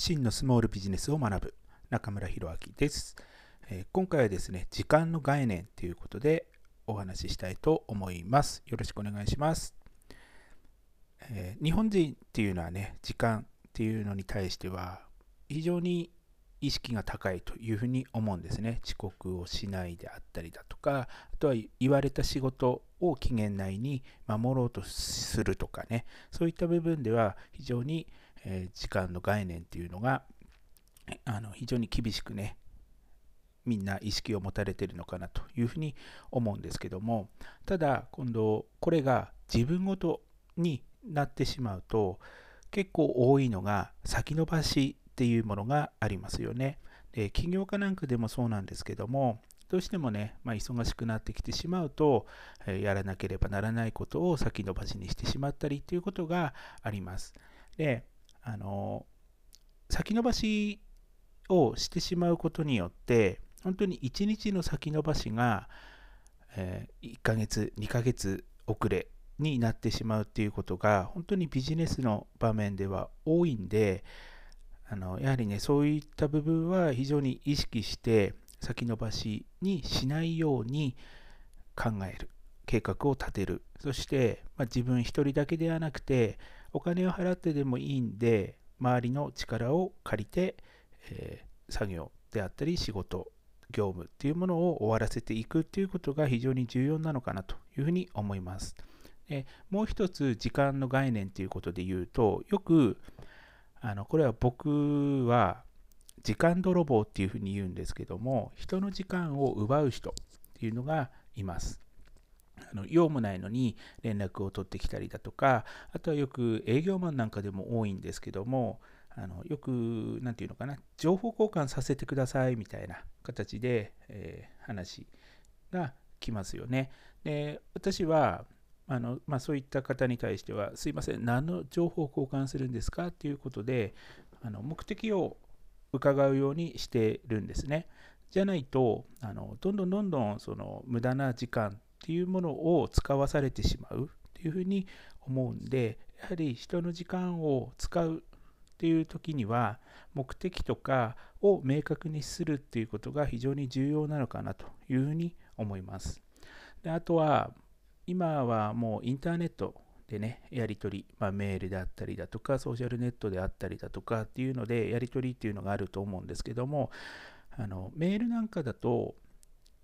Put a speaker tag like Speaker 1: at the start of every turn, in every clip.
Speaker 1: 真のスモールビジネスを学ぶ中村弘明です、えー、今回はですね、時間の概念ということでお話ししたいと思います。よろしくお願いします。えー、日本人っていうのはね、時間っていうのに対しては非常に意識が高いというふうに思うんですね。遅刻をしないであったりだとか、あとは言われた仕事を期限内に守ろうとするとかね、そういった部分では非常に、え時間の概念っていうのがあの非常に厳しくね、みんな意識を持たれてるのかなというふうに思うんですけども、ただ今度これが自分ごとになってしまうと、結構多いのが先延ばしっていうものがありますよね。で起業家なんかでもそうなんですけども、どうしてもね、まあ、忙しくなってきてしまうと、えー、やらなければならないことを先延ばしにしてしまったりということがあります。で、あの先延ばしをしてしまうことによって、本当に1日の先延ばしが、えー、1ヶ月、2ヶ月遅れになってしまうっていうことが、本当にビジネスの場面では多いんで、あのやはりね、そういった部分は非常に意識して先延ばしにしないように考える、計画を立てる、そして、まあ、自分一人だけではなくて、お金を払ってでもいいんで、周りの力を借りて、えー、作業であったり仕事、業務っていうものを終わらせていくっていうことが非常に重要なのかなというふうに思います。でもう一つ時間の概念ということで言うと、よくあのこれは僕は時間泥棒っていうふうに言うんですけども人の時間を奪う人っていうのがいますあの用もないのに連絡を取ってきたりだとかあとはよく営業マンなんかでも多いんですけどもあのよく何て言うのかな情報交換させてくださいみたいな形で、えー、話が来ますよねで私はあのまあ、そういった方に対しては、すいません、何の情報を交換するんですか？ということで、あの目的を伺うようにしてるんですね。じゃないと、あのどんどんどんどんその無駄な時間っていうものを使わされてしまうっていうふうに思うんで、やはり人の時間を使うっていう時には、目的とかを明確にするっていうことが非常に重要なのかなというふうに思います。であとは、今はもうインターネットでね、やり取り、まあ、メールであったりだとか、ソーシャルネットであったりだとかっていうので、やり取りっていうのがあると思うんですけども、あのメールなんかだと、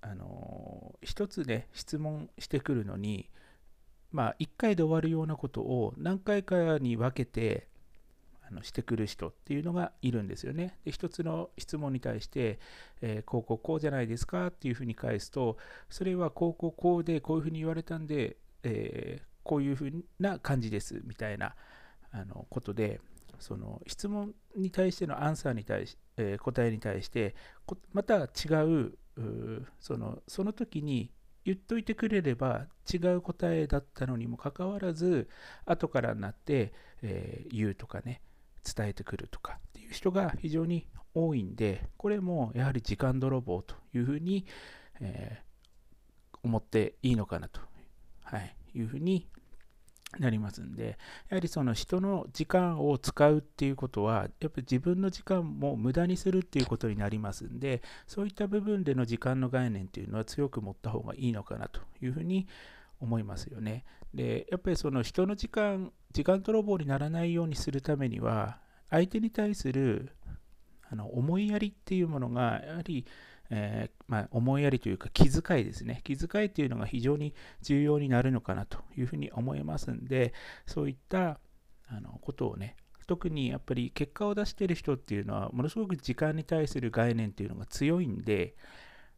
Speaker 1: あの一つね、質問してくるのに、まあ、1回で終わるようなことを何回かに分けてあのしてくる人っていうのがいるんですよね。で、一つの質問に対して、えー、こうこうこうじゃないですかっていうふうに返すと、それはこうこうこうでこういうふうに言われたんで、えー、こういうふうな感じですみたいなあのことで、その質問に対してのアンサーに対し、えー、答えに対してまた違うそのその時に言っといてくれれば違う答えだったのにもかかわらず後からになって、えー、言うとかね伝えてくるとかっていう人が非常に多いんで、これもやはり時間泥棒というふうに、えー、思っていいのかなと、はい、いうふうになりますんで、やはりその人の時間を使うっていうことは、やっぱ自分の時間も無駄にするっていうことになりますんで、そういった部分での時間の概念っていうのは強く持った方がいいのかなというふうに思いますよね。で、やっぱりその人の時間、時間泥棒にならないようにするためには、相手に対するあの思いやりっていうものが、やはり、えー、まあ、思いやりというか気遣いですね。気遣いっていうのが非常に重要になるのかなというふうに思いますんで、そういったあのことをね、特にやっぱり結果を出している人っていうのは、ものすごく時間に対する概念っていうのが強いんで、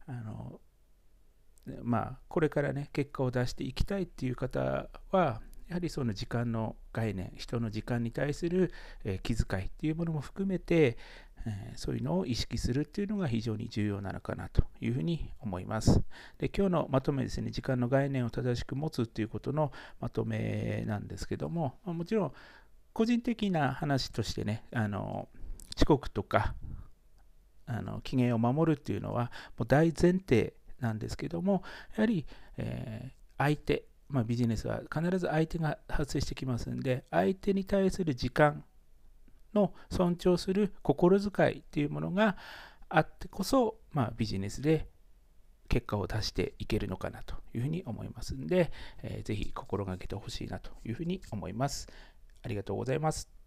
Speaker 1: あのまあ、これからね、結果を出していきたいっていう方は、やはりその時間の概念、人の時間に対する、え気遣いっていうものも含めて、えそういうのを意識するっていうのが非常に重要なのかなというふうに思います。で今日のまとめですね、時間の概念を正しく持つっていうことのまとめなんですけども、もちろん個人的な話としてね、あの遅刻とかあの機嫌を守るっていうのはもう大前提なんですけども、やはり、えー、相手、まあ、ビジネスは必ず相手が発生してきますんで、相手に対する時間の尊重する心遣いっていうものがあってこそ、まあ、ビジネスで結果を出していけるのかなというふうに思いますんで、えー、ぜひ心がけてほしいなというふうに思います。ありがとうございます。